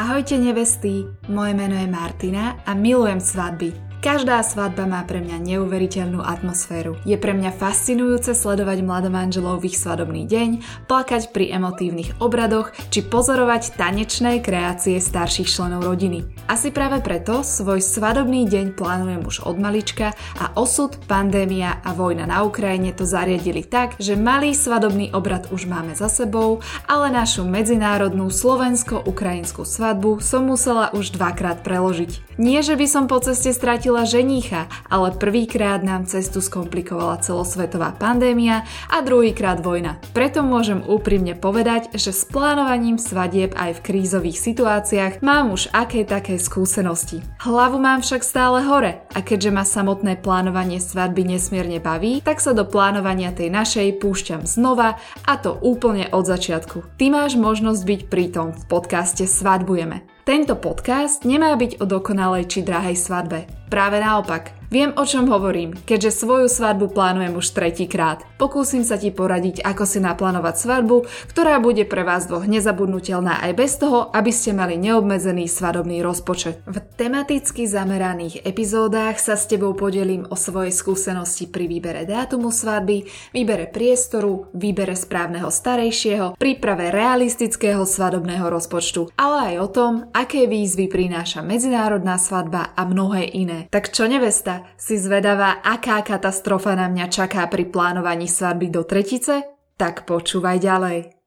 Ahojte nevesty, moje meno je Martina a milujem svadby. Každá svadba má pre mňa neuveriteľnú atmosféru. Je pre mňa fascinujúce sledovať mladomanželov v ich svadobný deň, plakať pri emotívnych obradoch či pozorovať tanečné kreácie starších členov rodiny. Asi práve preto svoj svadobný deň plánujem už od malička a osud, pandémia a vojna na Ukrajine to zariadili tak, že malý svadobný obrad už máme za sebou, ale našu medzinárodnú slovensko-ukrajinskú svadbu som musela už dvakrát preložiť. Nie, že by som po ceste stratila stratila ženícha, ale prvýkrát nám cestu skomplikovala celosvetová pandémia a druhýkrát vojna. Preto môžem úprimne povedať, že s plánovaním svadieb aj v krízových situáciách mám už aké také skúsenosti. Hlavu mám však stále hore a keďže ma samotné plánovanie svadby nesmierne baví, tak sa do plánovania tej našej púšťam znova a to úplne od začiatku. Ty máš možnosť byť pritom v podcaste Svadbujeme. Tento podcast nemá byť o dokonalej či drahej svadbe. Práve naopak, Viem, o čom hovorím, keďže svoju svadbu plánujem už tretíkrát. Pokúsim sa ti poradiť, ako si naplánovať svadbu, ktorá bude pre vás dvoch nezabudnutelná aj bez toho, aby ste mali neobmedzený svadobný rozpočet. V tematicky zameraných epizódach sa s tebou podelím o svojej skúsenosti pri výbere dátumu svadby, výbere priestoru, výbere správneho starejšieho, príprave realistického svadobného rozpočtu, ale aj o tom, aké výzvy prináša medzinárodná svadba a mnohé iné. Tak čo nevesta, si zvedavá, aká katastrofa na mňa čaká pri plánovaní svadby do tretice? Tak počúvaj ďalej.